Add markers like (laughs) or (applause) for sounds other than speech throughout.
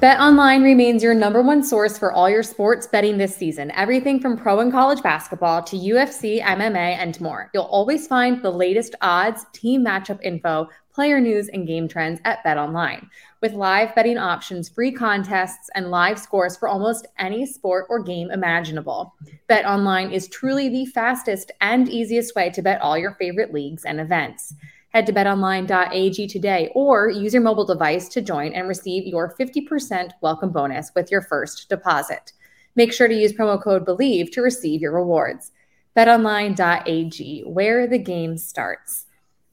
BetOnline remains your number one source for all your sports betting this season. Everything from pro and college basketball to UFC, MMA, and more. You'll always find the latest odds, team matchup info, player news, and game trends at BetOnline. With live betting options, free contests, and live scores for almost any sport or game imaginable. BetOnline is truly the fastest and easiest way to bet all your favorite leagues and events. Head to betonline.ag today or use your mobile device to join and receive your 50% welcome bonus with your first deposit. Make sure to use promo code BELIEVE to receive your rewards. betonline.ag, where the game starts.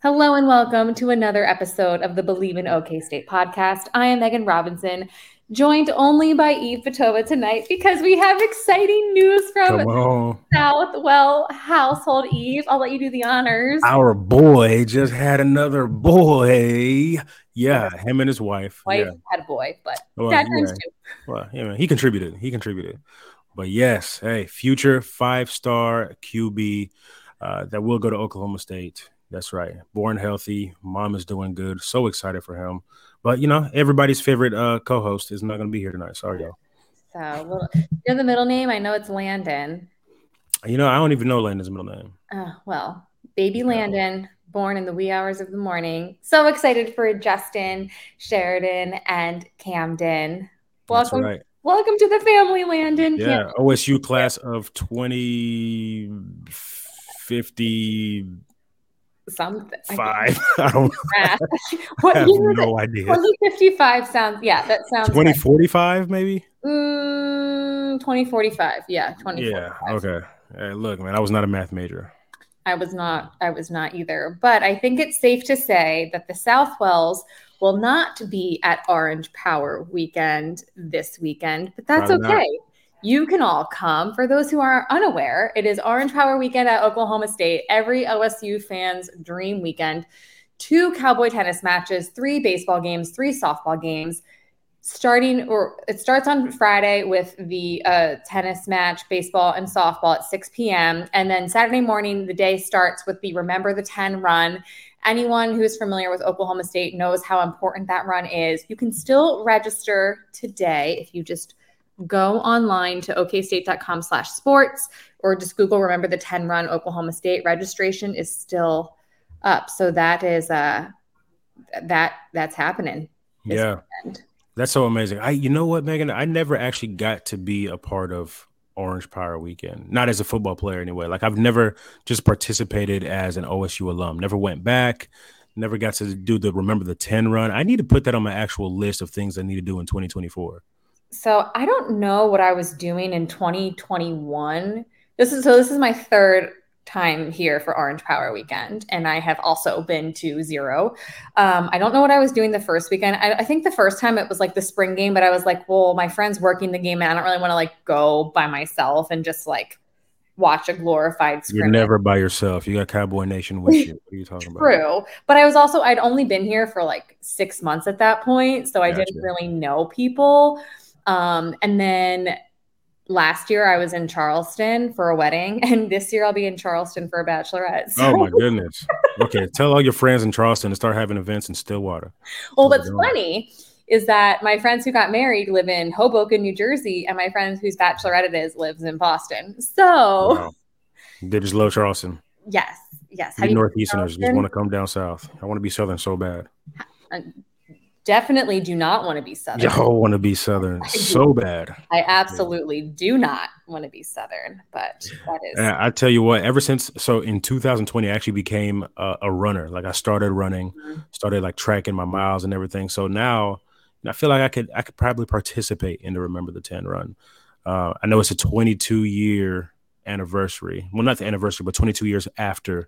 Hello and welcome to another episode of the Bleav in OK State podcast. I am Meghan Robinson, joined only by Yves Batoba tonight because we have exciting news from Southwell household. Eve, I'll let you do the honors. Our boy just had another boy. Yeah, him and his wife. Wife yeah. had a boy, but well, dad yeah. too. Well, yeah, he contributed. He contributed. But yes, hey, future five star QB uh, that will go to Oklahoma State. That's right. Born healthy. Mom is doing good. So excited for him. But you know, everybody's favorite uh, co-host is not going to be here tonight. Sorry, y'all. So well, you're the middle name. I know it's Landon. You know, I don't even know Landon's middle name. Uh, well, baby Landon, born in the wee hours of the morning. So excited for Justin, Sheridan, and Camden. Welcome, right. welcome to the family, Landon. Yeah, Camden. OSU class of 2050 something. five. I don't (laughs) I (laughs) (laughs) I have no it? idea. 2055 sounds, yeah, that sounds. Twenty right. maybe. Mm, 2045. Yeah, 2045. Yeah. Okay. Hey, look, man, I was not a math major. I was not I was not either. But I think it's safe to say that the Southwells will not be at Orange Power weekend this weekend, but that's Probably not. You can all come. For those who are unaware, it is Orange Power weekend at Oklahoma State, every OSU fan's dream weekend. Two cowboy tennis matches, three baseball games, three softball games starting or it starts on Friday with the uh, tennis match, baseball and softball at 6 p.m. And then Saturday morning, the day starts with the Remember the 10 run. Anyone who's familiar with Oklahoma State knows how important that run is. You can still register today if you just go online to okstate.com slash sports or just Google Remember the 10 run Oklahoma State. Registration is still up. So that is uh that that's happening. Yeah. weekend. That's so amazing. I, you know what, Meghan? I never actually got to be a part of Orange Power Weekend, not as a football player anyway. Like I've never just participated as an OSU alum. Never went back. Never got to do the remember the ten run. I need to put that on my actual list of things I need to do in 2024. So I don't know what I was doing in 2021. This is so this is my third time here for Orange Power Weekend, and I have also been to zero. Um, I don't know what I was doing the first weekend. I, I think the first time it was like the spring game, but I was like, well, my friend's working the game, and I don't really want to like go by myself and just like watch a glorified You're never by yourself. You got Cowboy Nation with you. What are you talking about? (laughs) True. But I was also, I'd only been here for like six months at that point. So I Gotcha. didn't really know people. Um, and then last year I was in Charleston for a wedding. (laughs) And this year I'll be in Charleston for a bachelorette. So, Oh my goodness. Okay, tell all your friends in Charleston to start having events in Stillwater. well, Oh what's God. funny is that my friends who got married live in Hoboken, New Jersey, and my friends whose bachelorette it is lives in Boston. So, Wow. They just love Charleston. yes, yes. You Have you been Northeasterners just want to come down south. I want to be Southern so bad. Definitely do not want to (laughs) be Southern. Y'all want to be Southern so bad. I absolutely do not want to be Southern, but that is And I tell you what, ever since so in 2020, I actually became a, a runner. Like I started running, Mhm. started like tracking my miles and everything. So now I feel like I could I could probably participate in the Remember the 10 run. Uh, I know it's a 22 year anniversary. Well, not the anniversary, but 22 years after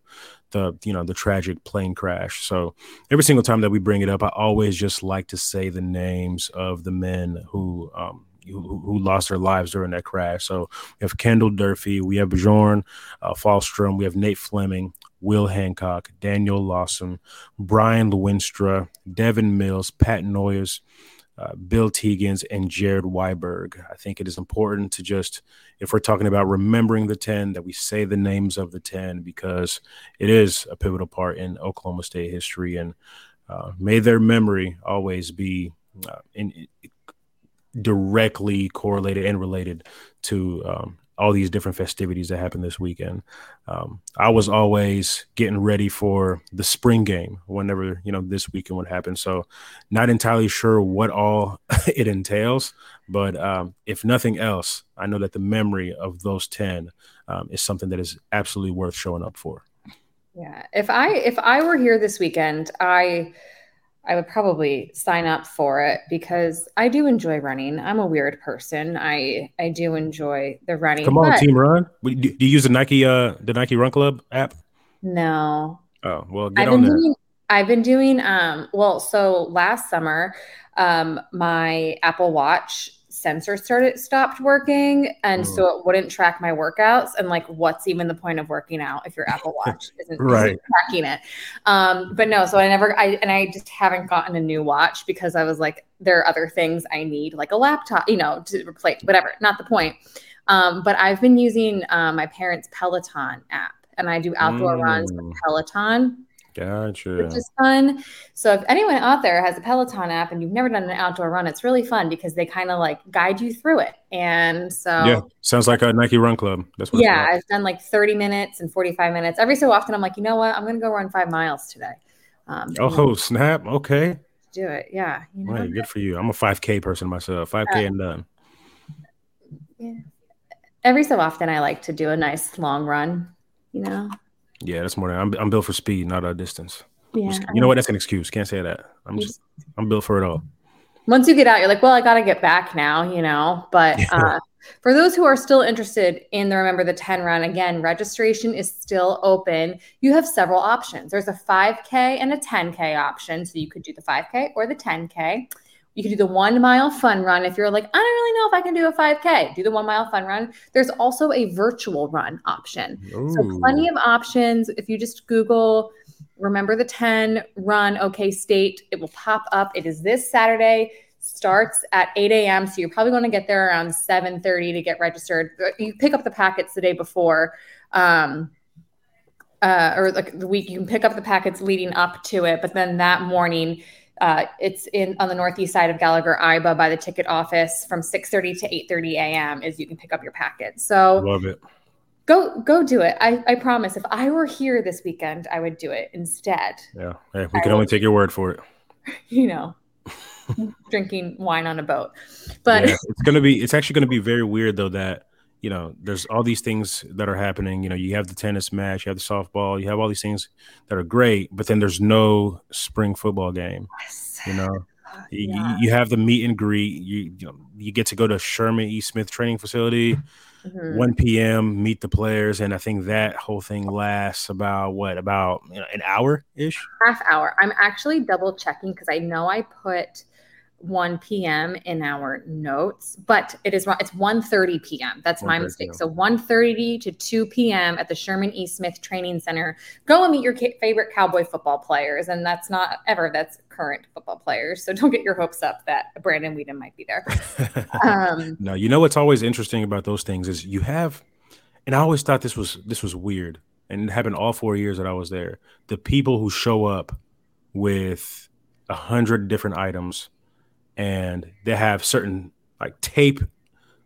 the you know the tragic plane crash. So every single time that we bring it up, I always just like to say the names of the men who um, who, lost their lives during that crash. So we have Kendall Durfey, we have Bjorn uh, Fahlstrom, we have Nate Fleming, Will Hancock, Daniel Lawson, Brian Luinstra, Devin Mills, Pat Noyes, uh, Bill Teegins and Jared Weiberg. I think it is important to just, if we're talking about remembering the 10, that we say the names of the 10 because it is a pivotal part in Oklahoma State history. And uh, may their memory always be uh, in, directly correlated and related to um, all these different festivities that happen this weekend. Um, I was always getting ready for the spring game whenever you know this weekend would happen. So, not entirely sure what all (laughs) it entails, but um, if nothing else, I know that the memory of those ten um, is something that is absolutely worth showing up for. Yeah, if I if I were here this weekend, I I would probably sign up for it because I do enjoy running. I'm a weird person. I I do enjoy the running. Come on, team run. Do you use the Nike uh the Nike Run Club app? No. Oh well, get I've on been there. Doing, I've been doing um well. So last summer, um my Apple Watch sensor started stopped working and mm. so it wouldn't track my workouts and like what's even the point of working out if your apple (laughs) watch isn't, right. isn't tracking it um but no so i never i and i just haven't gotten a new watch because i was like there are other things i need like a laptop you know to replace whatever not the point um but i've been using um, my parents peloton app and i do outdoor mm. runs with peloton Gotcha. Which is fun. So if anyone out there has a Peloton app and you've never done an outdoor run, it's really fun because they kind of like guide you through it. And so yeah, sounds like a Nike Run Club. That's what yeah, I've done like 30 minutes and 45 minutes. Every so often, I'm like, you know what? I'm going to go run five miles today. Um, oh, snap! Okay, do it. Yeah, you know? right, good for you. I'm a 5K person myself. 5K uh, and done. Yeah. Every so often, I like to do a nice long run. You know. Yeah, that's more than I'm. I'm built for speed, not a distance. Yeah, just, you know what? That's an excuse. Can't say that. I'm just. I'm built for it all. Once you get out, you're like, well, I got to get back now, you know. But (laughs) uh, for those who are still interested in the Remember the 10 run, again, registration is still open. You have several options. There's a 5K and a 10K option. So you could do the 5K or the 10K. You can do the one mile fun run if you're like, I don't really know if I can do a 5K. Do the one mile fun run. There's also a virtual run option. Ooh. So plenty of options. If you just Google remember the 10 run OK State, it will pop up. It is this Saturday starts at 8 a.m. So you're probably going to get there around 7:30 to get registered. You pick up the packets the day before. Um, uh, or like the week you can pick up the packets leading up to it, but then that morning uh, it's in on the northeast side of Gallagher Iba by the ticket office from 6:30 to 8:30 a.m. is you can pick up your packet. So love it. Go go do it. I, I promise. If I were here this weekend, I would do it instead. Yeah, hey, we can I only take your word for it. (laughs) You know, drinking wine on a boat, but yeah, it's gonna be. It's actually gonna be very weird though that you know, there's all these things that are happening. You know, you have the tennis match, you have the softball, you have all these things that are great, but then there's no spring football game. Yes. You know, yeah. you, you, have the meet and greet. You you, know, you get to go to Sherman E. Smith training facility, mm-hmm. 1 p.m. Meet the players, and I think that whole thing lasts about what about you know, an hour ish, half hour. I'm actually double checking because I know I put 1 p.m. in our notes, but it is wrong. it's 1:30 p.m. That's my mistake. So 1:30 to 2 p.m. at the Sherman E. Smith Training Center. Go and meet your favorite cowboy football players, and that's not ever that's current football players. So don't get your hopes up that Brandon Weeden might be there. (laughs) um, no, you know what's always interesting about those things is you have, and I always thought this was this was weird, and it happened all four years that I was there. The people who show up with a hundred different items and they have certain like tape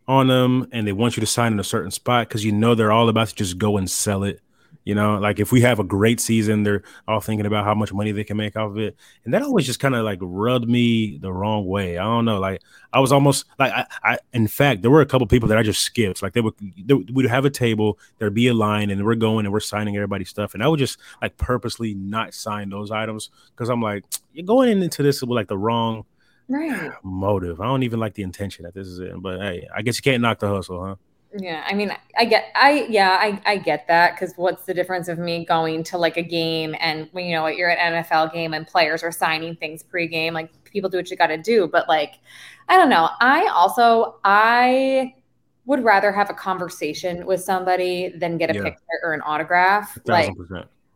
on them and they want you to sign in a certain spot because you know they're all about to just go and sell it. You know, like if we have a great season, they're all thinking about how much money they can make off of it. And that always just kind of like rubbed me the wrong way. I don't know. Like I was almost like I, I in fact, there were a couple people that I just skipped. Like they would they would have a table, there'd be a line, and we're going and we're signing everybody's stuff. And I would just like purposely not sign those items because I'm like, you're going into this with like the wrong right motive. I don't even like the intention that this is it, but hey, I guess you can't knock the hustle, huh? Yeah, I mean, I get, I yeah, I I get that because what's the difference of me going to like a game and when you know you're at NFL game and players are signing things pregame, like people do what you got to do, but like, I don't know. I also I would rather have a conversation with somebody than get a yeah. picture or an autograph. Like,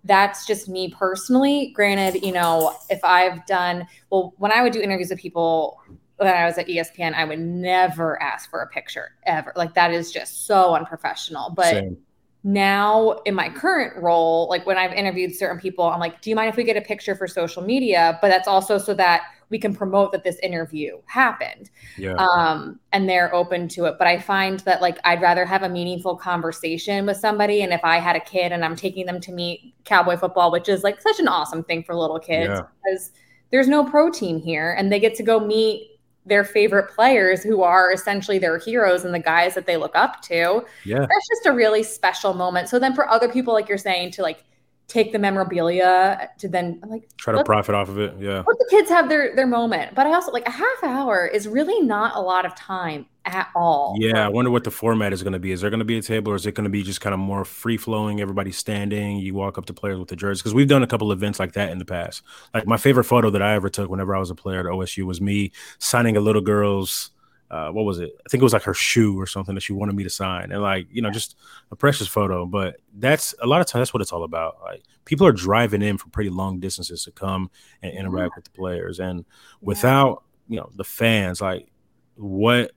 that's just me personally. Granted, you know, if I've done well, when I would do interviews with people, when I was at ESPN, I would never ask for a picture ever. Like that is just so unprofessional. But Same. now in my current role, like when I've interviewed certain people, I'm like, do you mind if we get a picture for social media? But that's also so that we can promote that this interview happened. Yeah. Um, and they're open to it. But I find that like I'd rather have a meaningful conversation with somebody. And if I had a kid and I'm taking them to meet cowboy football, which is like such an awesome thing for little kids yeah. because there's no pro team here and they get to go meet their favorite players who are essentially their heroes and the guys that they look up to. Yeah. That's just a really special moment. So then for other people, like you're saying, to like take the memorabilia to then like try to profit off of it. Yeah. Let the kids have their their moment. But I also like a half hour is really not a lot of time at all. Yeah, I wonder what the format is going to be. Is there going to be a table or is it going to be just kind of more free flowing, everybody standing, you walk up to players with the jerseys because we've done a couple events like that in the past. Like my favorite photo that I ever took whenever I was a player at OSU was me signing a little girl's uh, what was it? I think it was like her shoe or something that she wanted me to sign, and like you know, just a precious photo. But that's a lot of times that's what it's all about. Like people are driving in from pretty long distances to come and interact yeah. with the players, and without you know the fans, like what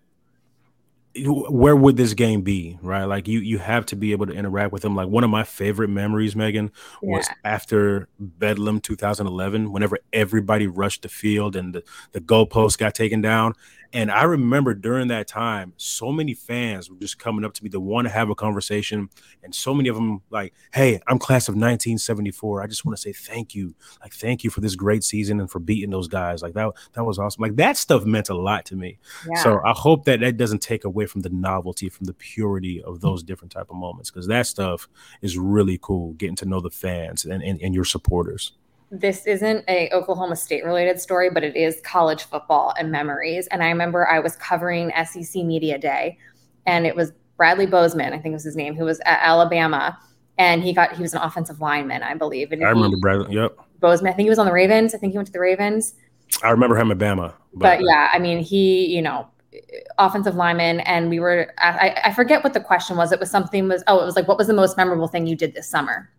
where would this game be right like you you have to be able to interact with them like one of my favorite memories meghan was yeah. after bedlam 2011 whenever everybody rushed the field and the, the goalpost got taken down and I remember during that time, so many fans were just coming up to me to want to have a conversation. And so many of them, like, hey, I'm class of 1974. I just want to say thank you. Like, thank you for this great season and for beating those guys. Like, that, that was awesome. Like, that stuff meant a lot to me. Yeah. So I hope that that doesn't take away from the novelty, from the purity of those different type of moments, because that stuff is really cool, getting to know the fans and, and, and your supporters this isn't a Oklahoma State related story, but it is college football and memories. And I remember I was covering SEC Media Day, and it was Bradley Bozeman, I think was his name, who was at Alabama, and he got he was an offensive lineman, I believe. And I remember Bradley. Yep. Bozeman. I think he was on the Ravens. I think he went to the Ravens. I remember him at Bama. But, but yeah, I mean, he, you know, offensive lineman and we were I, I forget what the question was it was something was oh it was like what was the most memorable thing you did this summer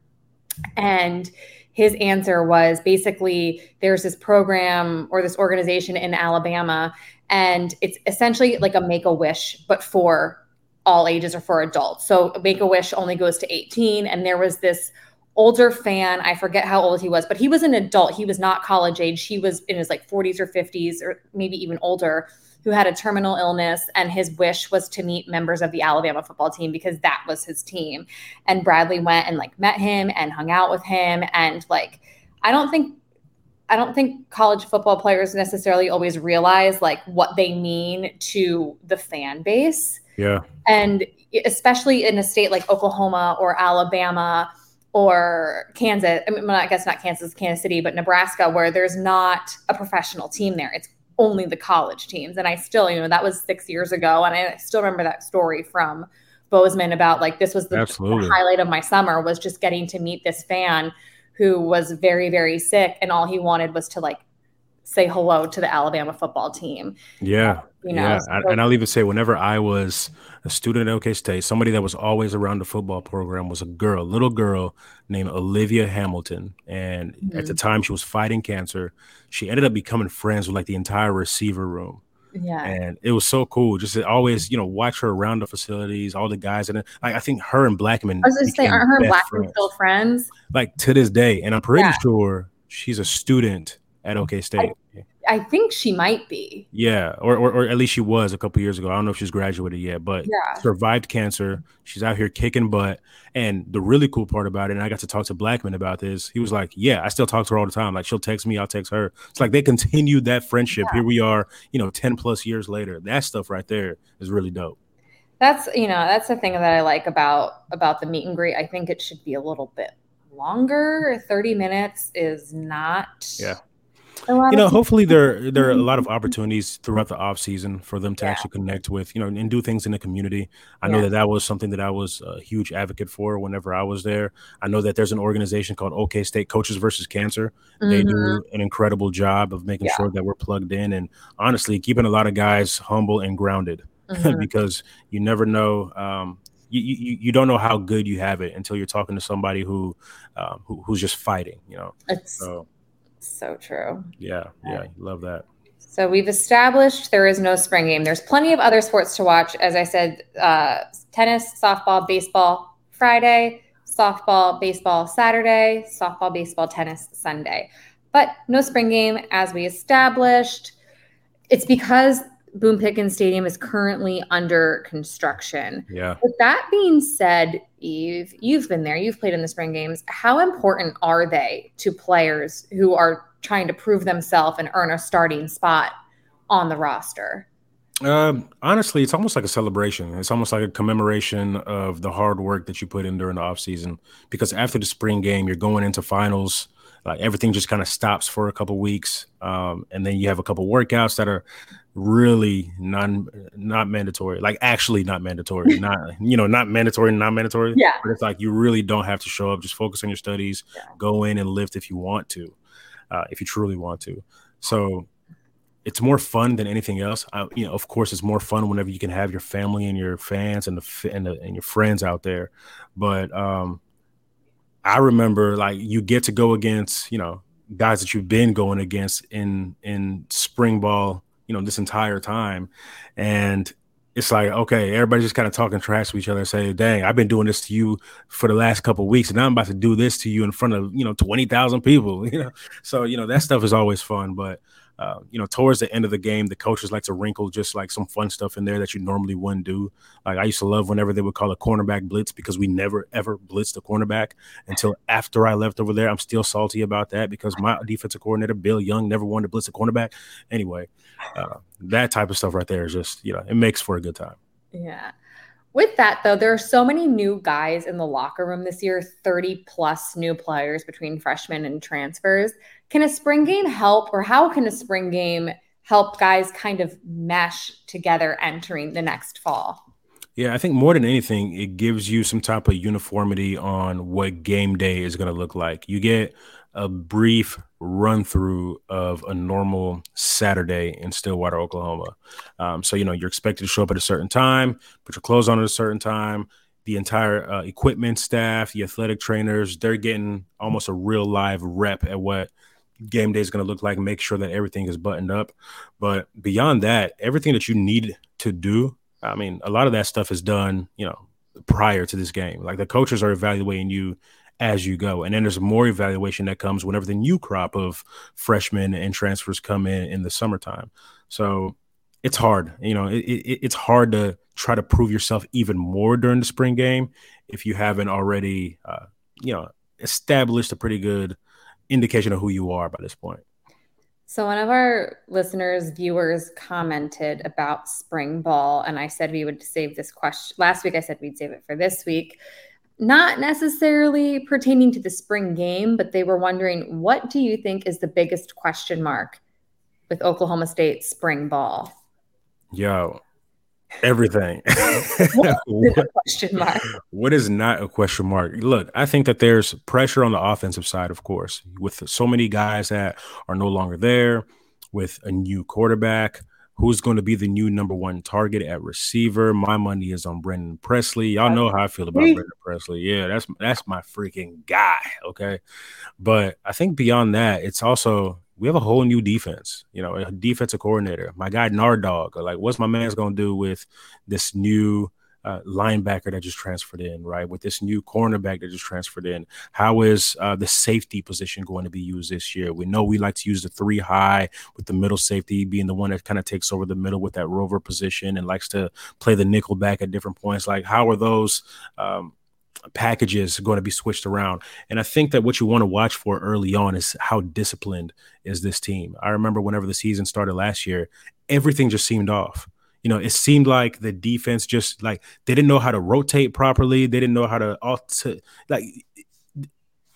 and his answer was basically there's this program or this organization in Alabama, and it's essentially like a make a wish, but for all ages or for adults. So make a wish only goes to 18. And there was this older fan, I forget how old he was, but he was an adult. He was not college age. He was in his like 40s or 50s or maybe even older who had a terminal illness and his wish was to meet members of the Alabama football team because that was his team. And Bradley went and like met him and hung out with him and like I don't think I don't think college football players necessarily always realize like what they mean to the fan base. Yeah. And especially in a state like Oklahoma or Alabama or Kansas, I mean, I guess not Kansas, Kansas City, but Nebraska, where there's not a professional team there. It's only the college teams. And I still, you know, that was six years ago. And I still remember that story from Bozeman about like this was the, the highlight of my summer was just getting to meet this fan who was very, very sick. And all he wanted was to like say hello to the Alabama football team. Yeah. You know, yeah. So- and I'll even say, whenever I was a student at OK State, somebody that was always around the football program was a girl, little girl named Olivia Hamilton. And mm-hmm. at the mm-hmm. time, she was fighting cancer. She ended up becoming friends with like the entire receiver room. Yeah. And it was so cool just to always, you know, watch her around the facilities, all the guys. And like, I think her and Blackmon. I was just say, aren't her and Blackmon friends. still friends? Like to this day. And I'm pretty yeah. sure she's a student at OK State. I, I think she might be. Yeah, or, or, or at least she was a couple years ago. I don't know if she's graduated yet, but yeah. survived cancer. She's out here kicking butt. And the really cool part about it, and I got to talk to Blackmon about this. He was like, "Yeah, I still talk to her all the time. Like she'll text me, I'll text her. It's like they continued that friendship. Yeah. Here we are, you know, ten plus years later. That stuff right there is really dope. That's you know that's the thing that I like about about the meet and greet. I think it should be a little bit longer. Thirty minutes is not. Yeah you know, hopefully there there are a lot of opportunities throughout the off season for them to yeah. actually connect with, you know, and do things in the community. I yeah. know that that was something that I was a huge advocate for whenever I was there. I know that there's an organization called OK State Coaches versus Cancer. Mm-hmm. They do mm-hmm. an incredible job of making yeah. sure that we're plugged in and honestly keeping a lot of guys humble and grounded (laughs) mm-hmm. because you never know. Um, you, you, you don't know how good you have it until you're talking to somebody who, um, who who's just fighting, you know. It's so so true. Yeah, yeah, love that. So we've established there is no spring game. There's plenty of other sports to watch. As I said, uh, tennis, softball, baseball Friday, softball, baseball Saturday, softball, baseball, tennis Sunday. But no spring game as we established. It's because Boone Pickens Stadium is currently under construction. Yeah. With that being said, Yves, you've been there, you've played in the spring games. How important are they to players who are trying to prove themselves and earn a starting spot on the roster? Um, honestly, it's almost like a celebration. It's almost like a commemoration of the hard work that you put in during the offseason. Because after the spring game, you're going into finals. Like everything just kind of stops for a couple weeks, um, and then you have a couple workouts that are really non not mandatory, like actually not mandatory, (laughs) not you know not mandatory, not mandatory. Yeah, but it's like you really don't have to show up. Just focus on your studies. Yeah. Go in and lift if you want to, uh, if you truly want to. So it's more fun than anything else. I, you know, of course, it's more fun whenever you can have your family and your fans and the and, the, and your friends out there. But um, I remember like you get to go against you know guys that you've been going against in in spring ball, you know, this entire time, and it's like okay, everybody's just kind of talking trash to each other and say, "Dang, I've been doing this to you for the last couple weeks, and now I'm about to do this to you in front of you know twenty thousand people." (laughs) You know, so you know that stuff is always fun, but uh, you know, towards the end of the game, the coaches like to wrinkle just like some fun stuff in there that you normally wouldn't do. Like I used to love whenever they would call a cornerback blitz because we never ever blitzed a cornerback until after I left over there. I'm still salty about that because my defensive coordinator Bill Young never wanted to blitz a cornerback. Anyway, uh, that type of stuff right there is just you know it makes for a good time. Yeah. With that, though, there are so many new guys in the locker room this year 30 plus new players between freshmen and transfers. Can a spring game help, or how can a spring game help guys kind of mesh together entering the next fall? Yeah, I think more than anything, it gives you some type of uniformity on what game day is going to look like. You get a brief run through of a normal Saturday in Stillwater, Oklahoma. Um, so, you know, you're expected to show up at a certain time, put your clothes on at a certain time. The entire uh, equipment staff, the athletic trainers, they're getting almost a real live rep at what game day is going to look like, make sure that everything is buttoned up. But beyond that, everything that you need to do, I mean, a lot of that stuff is done, you know, prior to this game. Like the coaches are evaluating you as you go. And then there's more evaluation that comes whenever the new crop of freshmen and transfers come in in the summertime. So it's hard. You know, it, it, it's hard to try to prove yourself even more during the spring game if you haven't already, uh, you know, established a pretty good indication of who you are by this point. So, one of our listeners, viewers commented about spring ball, and I said we would save this question. Last week, I said we'd save it for this week. Not necessarily pertaining to the spring game, but they were wondering what do you think is the biggest question mark with Oklahoma State spring ball? Yo, Everything. (laughs) question mark? What is not a question mark? Look, I think that there's pressure on the offensive side, of course, with so many guys that are no longer there, with a new quarterback. Who's going to be the new number one target at receiver? My money is on Brennan Presley. Y'all know how I feel about Brennan Presley. Yeah, that's that's my freaking guy. Okay, but I think beyond that, it's also we have a whole new defense, you know, a defensive coordinator. My guy Nardog, like, what's my man's gonna do with this new uh, linebacker that just transferred in, right? With this new cornerback that just transferred in, how is uh, the safety position going to be used this year? We know we like to use the three high with the middle safety being the one that kind of takes over the middle with that rover position and likes to play the nickel back at different points. Like, how are those? Um, packages going to be switched around. And I think that what you want to watch for early on is how disciplined is this team. I remember whenever the season started last year, everything just seemed off. You know, it seemed like the defense just like they didn't know how to rotate properly. They didn't know how to alter like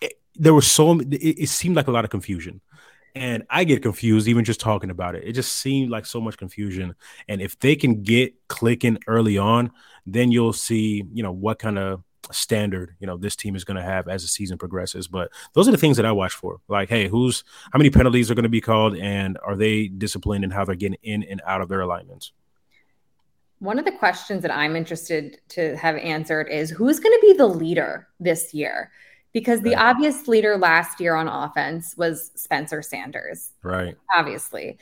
it, there was so it, it seemed like a lot of confusion. And I get confused even just talking about it. It just seemed like so much confusion. And if they can get clicking early on, then you'll see, you know, what kind of standard you know this team is going to have as the season progresses but those are the things that i watch for. Like hey who's how many penalties are going to be called and are they disciplined in how they're getting in and out of their alignments? One of the questions that i'm interested to have answered is who's going to be the leader this year? Because the right. obvious leader last year on offense was spencer sanders right. obviously.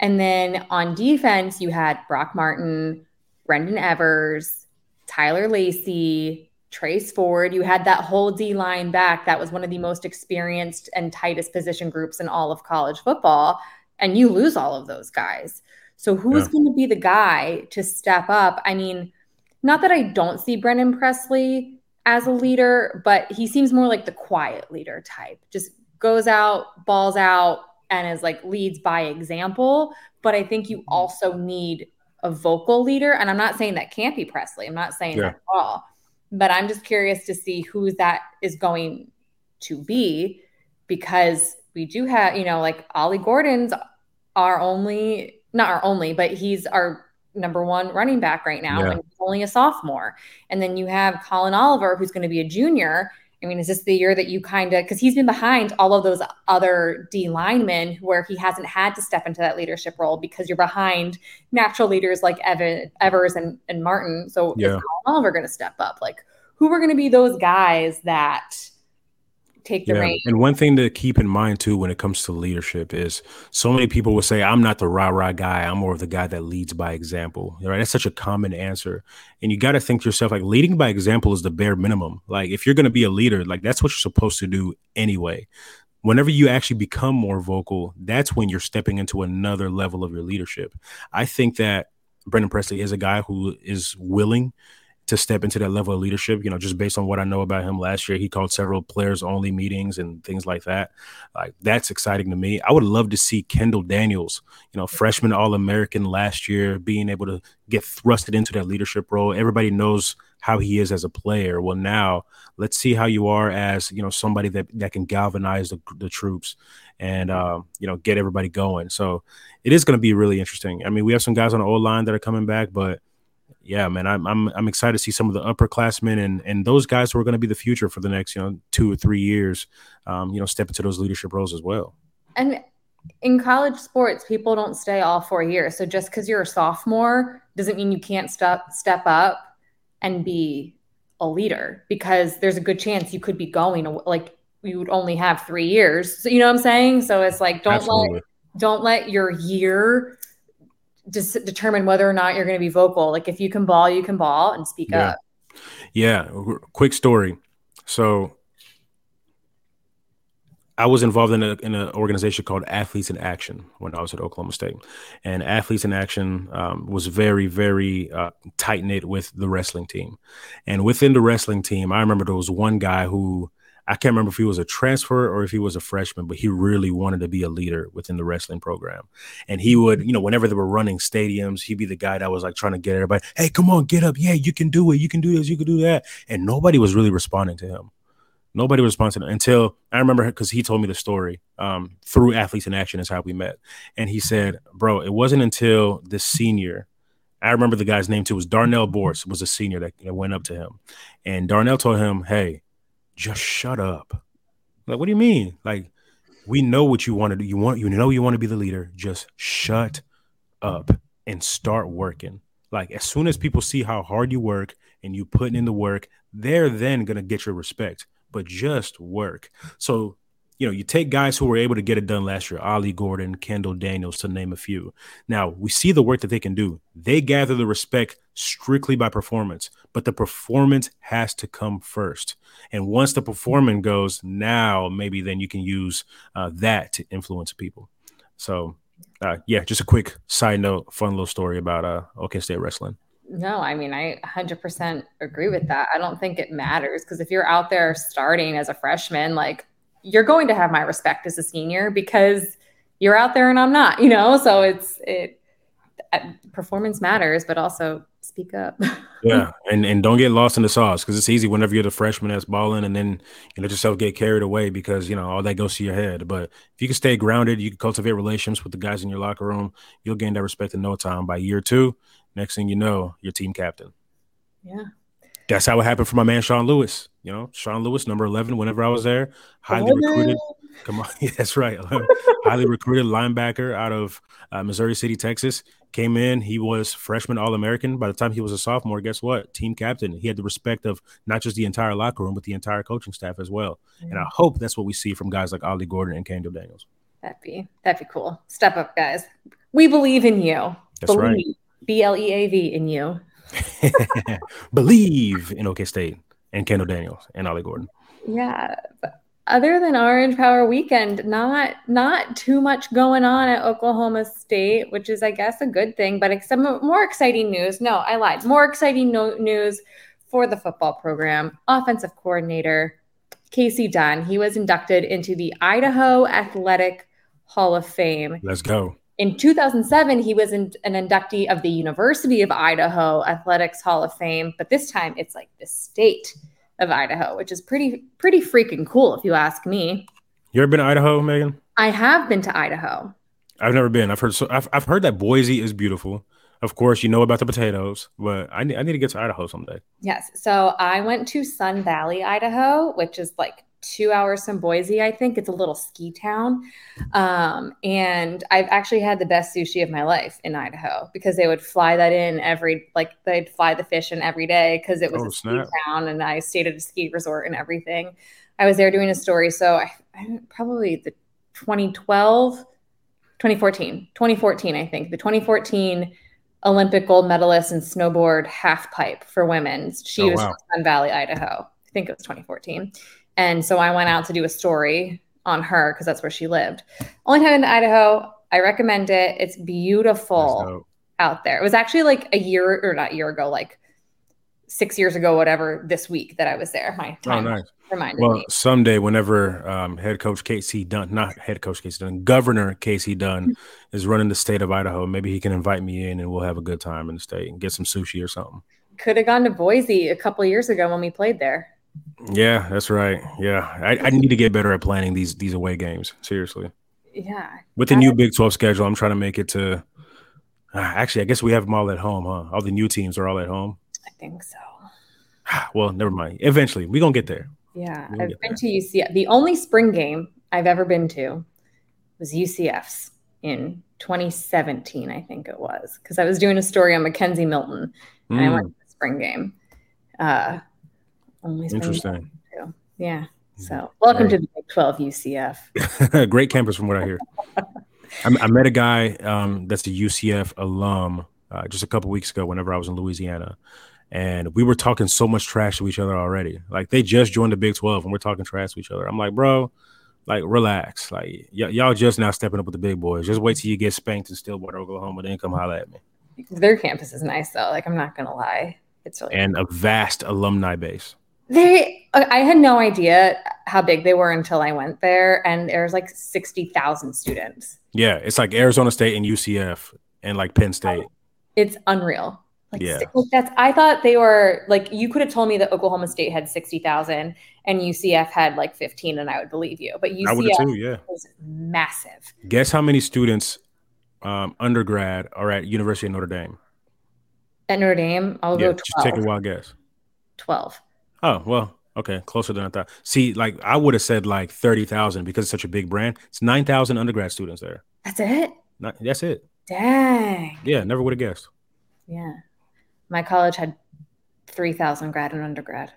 And then on defense, you had Brock Martin, Brendon Evers, Tyler Lacy, Trace Ford. You had that whole D line back. That was one of the most experienced and tightest position groups in all of college football. And you lose all of those guys. So who's yeah. going to be the guy to step up? I mean, not that I don't see Brennan Presley as a leader, but he seems more like the quiet leader type. Just goes out, balls out, and is like leads by example. But I think you mm-hmm. also need a vocal leader. And I'm not saying that can't be Presley. I'm not saying yeah. that at all. But I'm just curious to see who that is going to be because we do have, you know, like Ollie Gordon's our only, not our only, but he's our number one running back right now, yeah. and he's only a sophomore. And then you have Collin Oliver, who's going to be a junior. I mean, is this the year that you kind of because he's been behind all of those other D linemen where he hasn't had to step into that leadership role because you're behind natural leaders like Evan Evers and, and Martin. So yeah. is Collin Oliver going to step up? Like, who are going to be those guys that take the yeah. reins. And one thing to keep in mind too when it comes to leadership is so many people will say, I'm not the rah rah guy. I'm more of the guy that leads by example. Right? That's such a common answer. And you got to think to yourself, like leading by example is the bare minimum. Like if you're going to be a leader, like that's what you're supposed to do anyway. Whenever you actually become more vocal, that's when you're stepping into another level of your leadership. I think that Brennan Presley is a guy who is willing to step into that level of leadership. You know, just based on what I know about him last year, he called several players only meetings and things like that. Like that's exciting to me. I would love to see Kendall Daniels, you know, freshman All American last year, being able to get thrusted into that leadership role. Everybody knows how he is as a player. Well, now let's see how you are as you know somebody that that can galvanize the, the troops and uh, you know get everybody going. So it is going to be really interesting. I mean, we have some guys on the old line that are coming back, but yeah, man, I'm I'm I'm excited to see some of the upperclassmen and and those guys who are going to be the future for the next you know two or three years, um, you know, step into those leadership roles as well. And in college sports, people don't stay all four years. So just because you're a sophomore doesn't mean you can't step step up and be a leader because there's a good chance you could be going like you would only have three years. So you know what I'm saying? So it's like don't Absolutely. let don't let your year just determine whether or not you're going to be vocal. Like if you can ball, you can ball and speak yeah. up. Yeah. Quick story. So I was involved in, a, in an organization called Athletes in Action when I was at Oklahoma State, and Athletes in Action um, was very, very uh, tight knit with the wrestling team. And within the wrestling team, I remember there was one guy who I can't remember if he was a transfer or if he was a freshman, but he really wanted to be a leader within the wrestling program. And he would, you know, whenever they were running stadiums, he'd be the guy that was like trying to get everybody, hey, come on, get up. Yeah, you can do it. You can do this. You can do that. And nobody was really responding to him. Nobody was responding until I remember because he told me the story um, through Athletes in Action is how we met. And he said, bro, it wasn't until the senior I remember the guy's name too was Darnell Borse was a senior that, that went up to him, and Darnell told him, "Hey, just shut up. Like, what do you mean? Like, we know what you want to do. You want, you know, you want to be the leader. Just shut up and start working. Like, as soon as people see how hard you work and you putting in the work, they're then gonna get your respect. But just work. So you know, you take guys who were able to get it done last year, Ollie Gordon, Kendall Daniels, to name a few. Now we see the work that they can do. They gather the respect strictly by performance, but the performance has to come first. And once the performance goes, now maybe then you can use uh, that to influence people. So, uh, yeah, just a quick side note, fun little story about uh, OK State wrestling. No, I mean, I 100% agree with that. I don't think it matters because if you're out there starting as a freshman, like you're going to have my respect as a senior because you're out there and I'm not, you know? So it's, it, uh, performance matters, but also speak up. (laughs) yeah, and and don't get lost in the sauce because it's easy whenever you're the freshman that's balling, and then you let yourself get carried away because you know all that goes to your head. But if you can stay grounded, you can cultivate relationships with the guys in your locker room. You'll gain that respect in no time. By year two, next thing you know, you're team captain. Yeah, that's how it happened for my man Shaun Lewis. You know, Shaun Lewis, number eleven. Whenever I was there, highly oh, recruited. Come on, (laughs) yeah, that's right. (laughs) highly recruited linebacker out of uh, Missouri City, Texas. Came in. He was freshman All American. By the time he was a sophomore, guess what? Team captain. He had the respect of not just the entire locker room, but the entire coaching staff as well. Mm-hmm. And I hope that's what we see from guys like Ollie Gordon and Kendall Daniels. That'd be that'd be cool. Step up, guys. We believe in you. That's believe. right. B L E A V in you. (laughs) Believe in OK State and Kendall Daniels and Ollie Gordon. Yeah. Other than Orange Power Weekend, not not too much going on at Oklahoma State, which is, I guess, a good thing. But some more exciting news. No, I lied. More exciting no- news for the football program. Offensive coordinator Kasey Dunn. He was inducted into the Idaho Athletic Hall of Fame. Let's go. In 2007, he was in, an inductee of the University of Idaho Athletics Hall of Fame, but this time it's like the state of Idaho, which is pretty pretty freaking cool if you ask me. You ever been to Idaho, Meghan? I have been to Idaho. I've never been. I've heard so I've, I've heard that Boise is beautiful. Of course, you know about the potatoes, but I need, I need to get to Idaho someday. Yes. So I went to Sun Valley, Idaho, which is like two hours from Boise, I think. It's a little ski town. Um, and I've actually had the best sushi of my life in Idaho because they would fly that in every, like, they'd fly the fish in every day because it was Oh, a ski town and I stayed at a ski resort and everything. I was there doing a story. So I, I probably the 2012, 2014, 2014, I think, the 2014 Olympic gold medalist in snowboard half pipe for women. She Oh, was wow. from Sun Valley, Idaho. I think it was 2014. And so I went out to do a story on her because that's where she lived. Only time in Idaho. I recommend it. It's beautiful out there. It was actually like a year or not a year ago, like six years ago, whatever, this week that I was there. My Oh, time nice. reminded Well, me. someday, whenever um, head coach Kasey Dunn, not head coach Kasey Dunn, Governor Kasey Dunn is running the state of Idaho, maybe he can invite me in and we'll have a good time in the state and get some sushi or something. Could have gone to Boise a couple years ago when we played there. Yeah, that's right. Yeah, I, I need to get better at planning these these away games. Seriously, Yeah. with the new Big Twelve schedule, I'm trying to make it to. Uh, actually, I guess we have them all at home, huh? All the new teams are all at home. I think so. (sighs) Well, never mind. Eventually, we're gonna get there. Yeah, I've been to UCF. The only spring game I've ever been to was UCF's in 2017, I think it was, because I was doing a story on McKenzie Milton and I Mm, went to the spring game. Uh, only interesting. Yeah. So welcome Very- to the Big 12 UCF. (laughs) Great campus, from what I hear. I, I met a guy um, that's a UCF alum uh, just a couple weeks ago. Whenever I was in Louisiana, and we were talking so much trash to each other already. Like they just joined the Big Twelve, and we're talking trash to each other. I'm like, bro, like relax. Like y- y'all just now stepping up with the big boys. Just wait till you get spanked in Stillwater, Oklahoma, then come holler at me. Their campus is nice though. Like I'm not gonna lie, it's really And a vast alumni base. They, I had no idea how big they were until I went there, and there's like sixty thousand students. Yeah, it's like Arizona State and UCF and like Penn State. It's unreal. Like, Yeah. like that's. I thought they were like you could have told me that Oklahoma State had sixty thousand and UCF had like fifteen, and I would believe you. But UCF too. Yeah. is massive. Guess how many students, um, undergrad, are at University of Notre Dame? At Notre Dame, I'll Yeah, go just take a wild guess. 12. Oh well, okay, closer than I thought. See, like I would have said like thirty thousand because it's such a big brand. It's nine thousand undergrad students there. That's it. Not, that's it. Dang. Yeah, never would have guessed. Yeah. My college had three thousand grad and undergrad.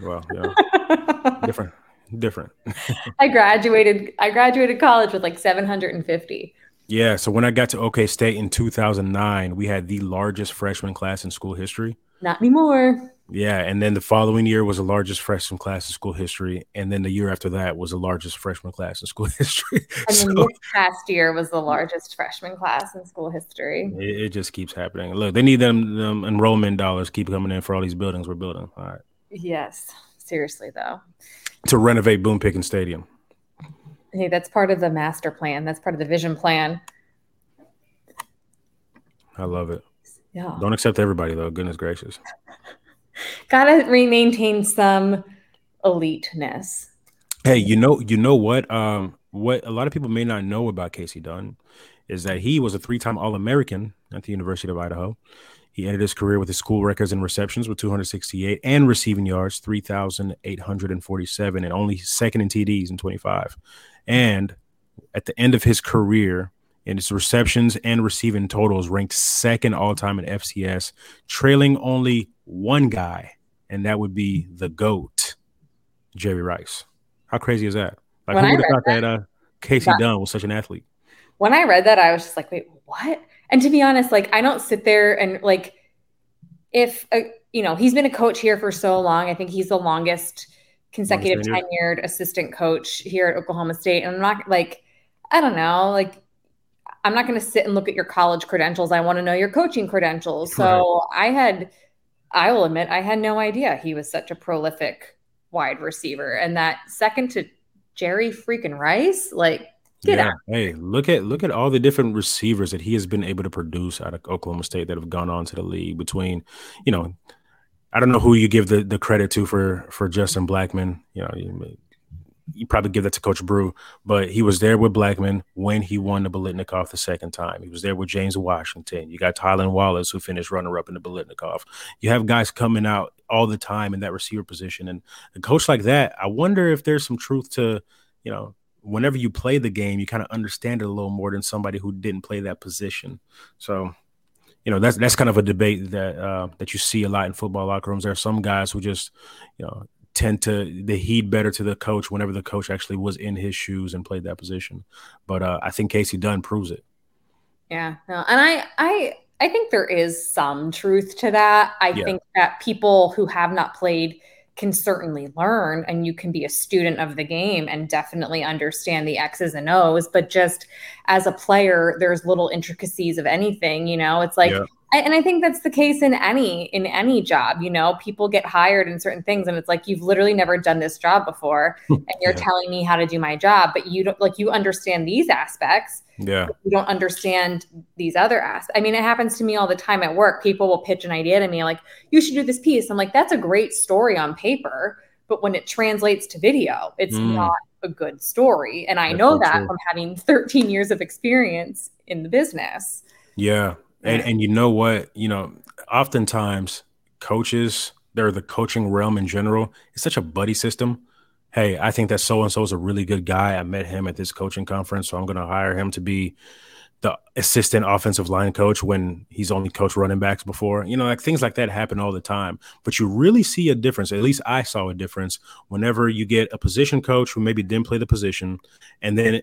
Well, yeah, (laughs) different, different. (laughs) I graduated. I graduated college with like 750. Yeah. So when I got to OK State in two thousand nine, we had the largest freshman class in school history. Not anymore. Yeah, and then the following year was the largest freshman class in school history, and then the year after that was the largest freshman class in school (laughs) history. And so then this past year was the largest freshman class in school history. it, it just keeps happening. Look, they need them, them enrollment dollars keep coming in for all these buildings we're building. All right. Yes. Seriously, though. To renovate Boone Pickens Stadium. Hey, that's part of the master plan. That's part of the vision plan. I love it. Yeah. Don't accept everybody though. Goodness gracious. Gotta re- maintain some eliteness. Hey, you know, you know what? Um, what a lot of people may not know about Kasey Dunn is that he was a three-time All-American at the University of Idaho. He ended his career with his school records and receptions with 268 and receiving yards 3,847 and only second in TDs in 25. And at the end of his career, in his receptions and receiving totals, ranked second all-time in FCS, trailing only one guy, and that would be the GOAT, Jerry Rice. How crazy is that? Like When who would have thought that, uh, Kasey that- Dunn was such an athlete? when I read that, I was just like, wait, what? And to be honest, like I don't sit there and like if a, you know he's been a coach here for so long. I think he's the longest consecutive tenured assistant coach here at Oklahoma State. And I'm not like, I don't know, like I'm not going to sit and look at your college credentials. I want to know your coaching credentials. So right. I had, I will admit, I had no idea he was such a prolific wide receiver. And that second to Jerry freaking Rice, like Get yeah. Out. Hey, look at look at all the different receivers that he has been able to produce out of Oklahoma State that have gone on to the league. Between, you know, I don't know who you give the, the credit to for for Justin Blackmon. You know, you, probably give that to Coach Brew, but he was there with Blackmon when he won the Biletnikoff the second time. He was there with James Washington. You got Tylan Wallace, who finished runner up in the Biletnikoff. You have guys coming out all the time in that receiver position, and a coach like that, I wonder if there's some truth to, you know, whenever you play the game, you kind of understand it a little more than somebody who didn't play that position. So, you know, that's that's kind of a debate that uh, that you see a lot in football locker rooms. There are some guys who just, you know, tend to they heed better to the coach whenever the coach actually was in his shoes and played that position. But uh, I think Kasey Dunn proves it. Yeah, no, and I I I think there is some truth to that. I yeah. think that people who have not played can certainly learn and you can be a student of the game and definitely understand the X's and O's. But just as a player, there's little intricacies of anything, you know, it's like, yeah. And I think that's the case in any in any job. You know, people get hired in certain things, and it's like you've literally never done this job before, (laughs) and you're yeah. telling me how to do my job, but you don't like you understand these aspects, yeah. You don't understand these other aspects. I mean, it happens to me all the time at work. People will pitch an idea to me like, you should do this piece. I'm like, that's a great story on paper. But when it translates to video, it's mm. not a good story. And I that's know that true. from having (laughs) 13 years of experience in the business. Yeah. And, and you know what? You know, oftentimes coaches, they're the coaching realm in general. It's such a buddy system hey, I think that so and so is a really good guy. I met him at this coaching conference, so I'm going to hire him to be the assistant offensive line coach when he's only coached running backs before. You know, like things like that happen all the time. But you really see a difference. At least I saw a difference whenever you get a position coach who maybe didn't play the position, and then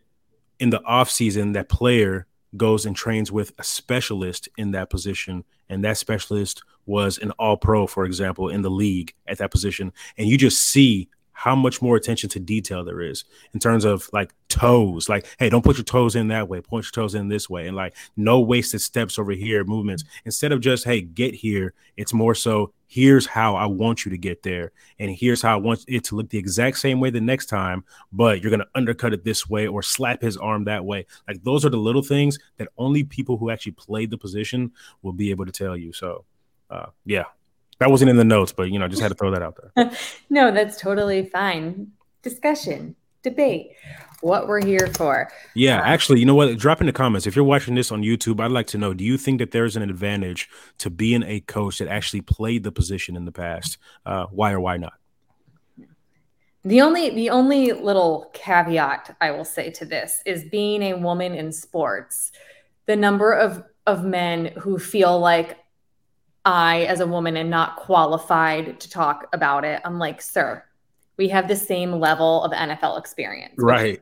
in the off season, that player goes and trains with a specialist in that position, and that specialist was an all pro, for example, in the league at that position, and you just see how much more attention to detail there is in terms of like toes. Like, hey, don't put your toes in that way, point your toes in this way, and like no wasted steps over here, movements. Instead of just, hey, get here, it's more so here's how I want you to get there, and here's how I want it to look the exact same way the next time, but you're gonna undercut it this way or slap his arm that way. Like those are the little things that only people who actually played the position will be able to tell you. So uh, yeah, that wasn't in the notes, but you know, just had to throw that out there. (laughs) no, that's totally fine. Discussion, debate, what we're here for. Yeah, uh, actually, you know what? Drop in the comments if you're watching this on YouTube. I'd like to know: Do you think that there's an advantage to being a coach that actually played the position in the past? Uh, why or why not? The only the only little caveat I will say to this is being a woman in sports. The number of of men who feel like I, as a woman, am not qualified to talk about it. I'm like, sir, we have the same level of NFL experience. Right.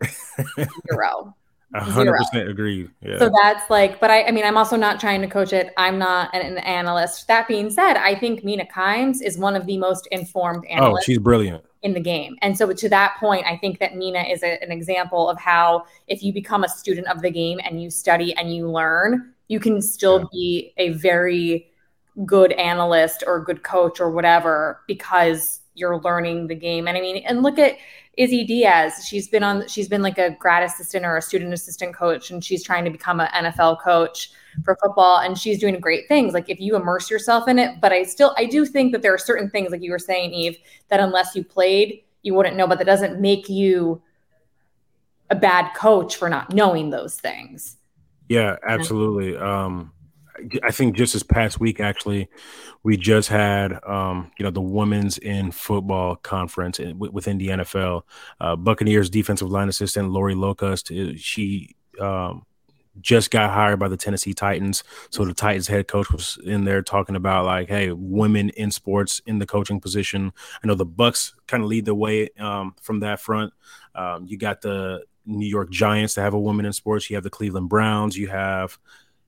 (laughs) Zero. hundred percent agreed. Yeah. So that's like, but I, I mean, I'm also not trying to coach it. I'm not an, an, analyst. That being said, I think Mina Kimes is one of the most informed oh, analysts. Oh, she's brilliant in the game. And so to that point, I think that Mina is a, an example of how if you become a student of the game and you study and you learn, you can still yeah. be a very good analyst or good coach or whatever because you're learning the game. And I mean, and look at Izzy Diaz. She's been on, she's been like a grad assistant or a student assistant coach, and she's trying to become an NFL coach for football. And she's doing great things. Like if you immerse yourself in it, but I still, I do think that there are certain things, like you were saying, Yves, that unless you played, you wouldn't know, but that doesn't make you a bad coach for not knowing those things. Yeah, absolutely. Um, I think just this past week, actually, we just had um, you know the women's in football conference in, within the NFL. Uh, Buccaneers defensive line assistant Lori Locust, uh, she um, just got hired by the Tennessee Titans. So the Titans head coach was in there talking about like, hey, women in sports in the coaching position. I know the Bucks kind of lead the way um, from that front. Um, you got the New York Giants to have a woman in sports. You have the Cleveland Browns. You have,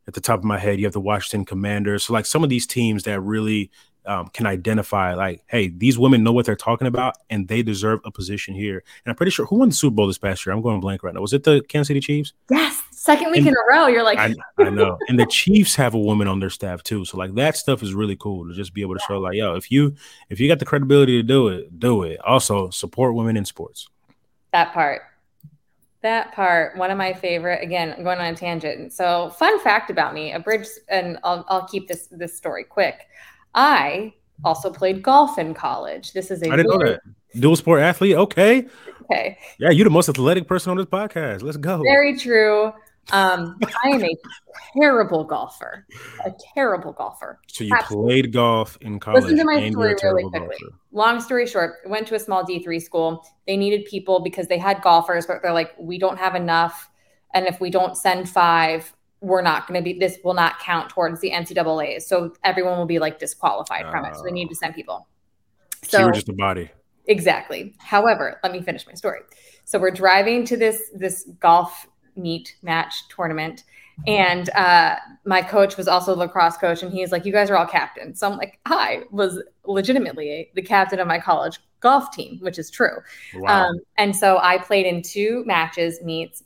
at the top of my head, you have the Washington Commanders. So like some of these teams that really um, can identify like, hey, these women know what they're talking about and they deserve a position here. And I'm pretty sure who won the Super Bowl this past year? I'm going blank right now. Was it the Kansas City Chiefs? Yes, second week and in a row. You're like, I, I, know. And the Chiefs have a woman on their staff too. So like that stuff is really cool to just be able to show like, yo, if you if you got the credibility to do it, do it. Also support women in sports. That part. That part, one of my favorite. Again, I'm going on a tangent. So, fun fact about me: a bridge, and I'll, I'll keep this this story quick. I also played golf in college. This is a I didn't know that. Dual sport athlete. Okay. Okay. Yeah, you're the most athletic person on this podcast. Let's go. Very true. Um, I am a terrible golfer. A terrible golfer. So you Absolutely. played golf in college. Listen to my story really quickly. Golfer. Long story short, went to a small D3 school. They needed people because they had golfers, but they're like, we don't have enough. And if we don't send five, we're not going to be this will not count towards the NCAA. So everyone will be like disqualified uh, from it. So they need to send people. So, so you were just a body. Exactly. However, let me finish my story. So we're driving to this this golf meet match tournament, and uh, my coach was also a lacrosse coach, and he's like, "You guys are all captains." So I'm like, "I was legitimately the captain of my college golf team," which is true. Wow. Um, and so I played in two matches, meets,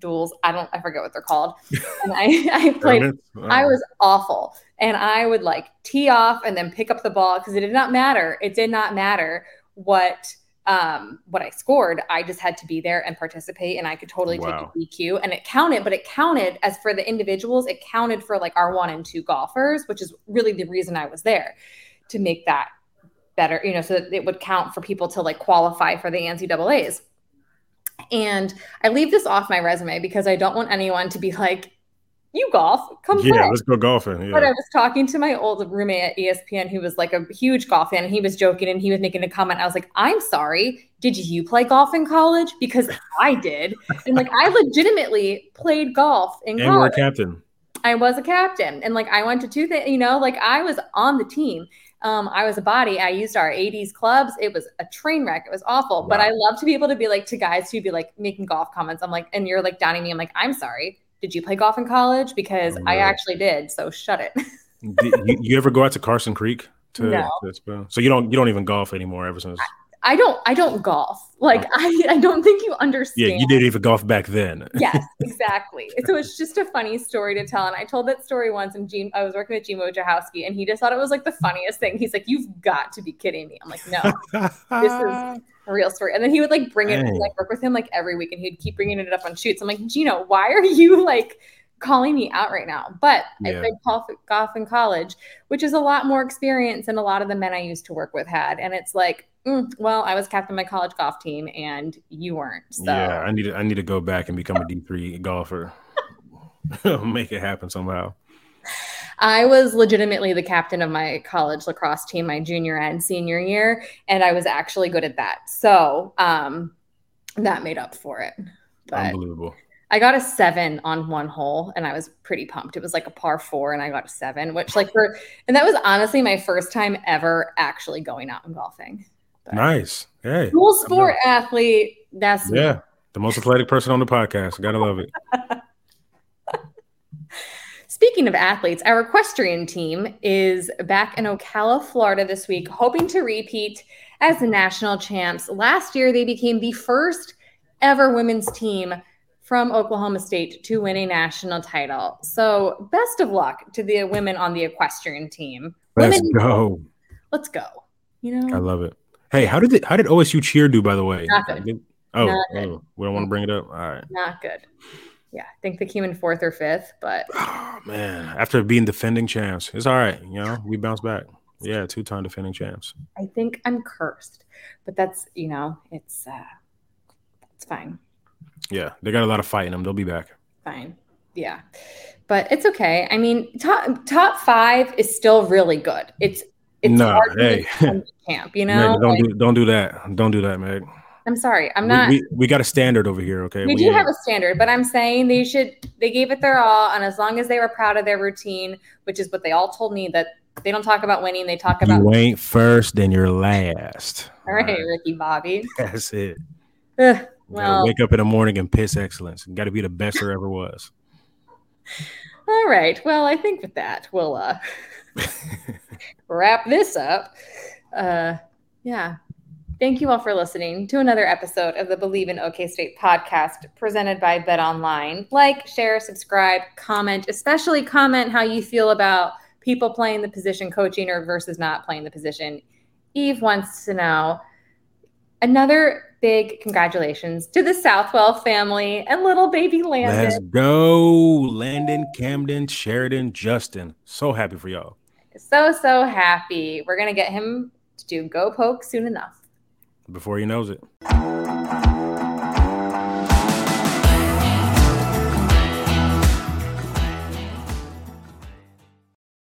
duels. I don't, I forget what they're called. (laughs) And I, I played, oh. I was awful. And I would like tee off and then pick up the ball because it did not matter. It did not matter what um, what I scored. I just had to be there and participate, and I could totally wow. take a DQ, and it counted. But it counted as for the individuals. It counted for like our one and two golfers, which is really the reason I was there to make that better. You know, so that it would count for people to like qualify for the NCAA's. And I leave this off my resume because I don't want anyone to be like, you golf, come yeah, play. let's go golfing. Yeah. But I was talking to my old roommate at ESPN who was like a huge golf fan, and he was joking and he was making a comment. I was like, I'm sorry, did you play golf in college? Because I did, and like I legitimately played golf in and college. we're a captain. I was a captain, and like I went to two things. You know, like I was on the team. Um, I was a body. I used our 80s clubs. It was a train wreck. It was awful. Wow. But I love to be able to be like to guys who be like making golf comments. I'm like, and you're like downing me. I'm like, I'm sorry. Did you play golf in college? Because oh, I actually did. So shut it. (laughs) you, you, ever go out to Karsten Creek? To, no. To so you don't you don't even golf anymore ever since. I, I don't I don't golf. Like oh. I, I don't think you understand. Yeah, you didn't even golf back then. (laughs) yes, (laughs) exactly. so it's just a funny story to tell. And I told that story once and Gene I was working with Gene Wojciechowski and he just thought it was like the funniest thing. He's like, You've got to be kidding me. I'm like, no, this is a real story. And then he would like bring it like work with him like every week and he'd keep bringing it up on shoots. I'm like, Gino, why are you like calling me out right now. But yeah. I played golf, golf in college, which is a lot more experience than a lot of the men I used to work with had. And it's like, mm, well, I was captain of my college golf team and you weren't. So. Yeah, I need to, I need to go back and become a D3 golfer. (laughs) Make it happen somehow. I was legitimately the captain of my college lacrosse team my junior and senior year, and I was actually good at that. So um, that made up for it. But Unbelievable. I got a seven on one hole and I was pretty pumped. It was like a par four and I got a seven, which like for and that was honestly my first time ever actually going out and golfing. But nice. Hey. Cool sport athlete. That's yeah. Me. The most athletic person on the podcast. Gotta love it. (laughs) Speaking of athletes, our equestrian team is back in Ocala, Florida this week, hoping to repeat as the national champs. Last year, they became the first ever women's team from Oklahoma State to win a national title. So, best of luck to the women on the equestrian team. Let's women, go. Let's go. You know, I love it. Hey, how did it, how did OSU cheer do? By the way. Oh, not good. oh, we don't want to bring it up. All right, not good. Yeah, I think they came in fourth or fifth, but (sighs) oh, man, after being defending champs, it's all right. You know, we bounce back. Yeah, two time defending champs. I think I'm cursed, but that's you know, it's uh, it's fine. Yeah, they got a lot of fight in them. They'll be back. Fine. Yeah. But it's okay. I mean, top top five is still really good. It's it's no, hard hey. camp, you (laughs) know. Meg, don't like, do don't do that. Don't do that, Meg. I'm sorry. I'm not. We, we, we, got a standard over here, okay? We, we do have a standard, but I'm saying they should. They gave it their all, and as long as they were proud of their routine, which is what they all told me that they don't talk about winning. They talk about. You ain't first, then you're last. all right, all right. Ricky Bobby. (laughs) That's it. Ugh. Well, wake up in the morning and piss excellence. Got to be the best there ever was. (laughs) All right. Well, I think with that, we'll uh, (laughs) wrap this up. Uh, yeah. Thank you all for listening to another episode of the Bleav in OK State podcast presented by Bet Online. Like, share, subscribe, comment, especially comment how you feel about people playing the position coaching or versus not playing the position. Yves wants to know another big congratulations to the Southwell family and little baby Landon. Let's go, Landon, Camden, Sheridan, Justin. So happy for y'all. So, so happy. We're going to get him to do Go Poke soon enough. Before he knows it.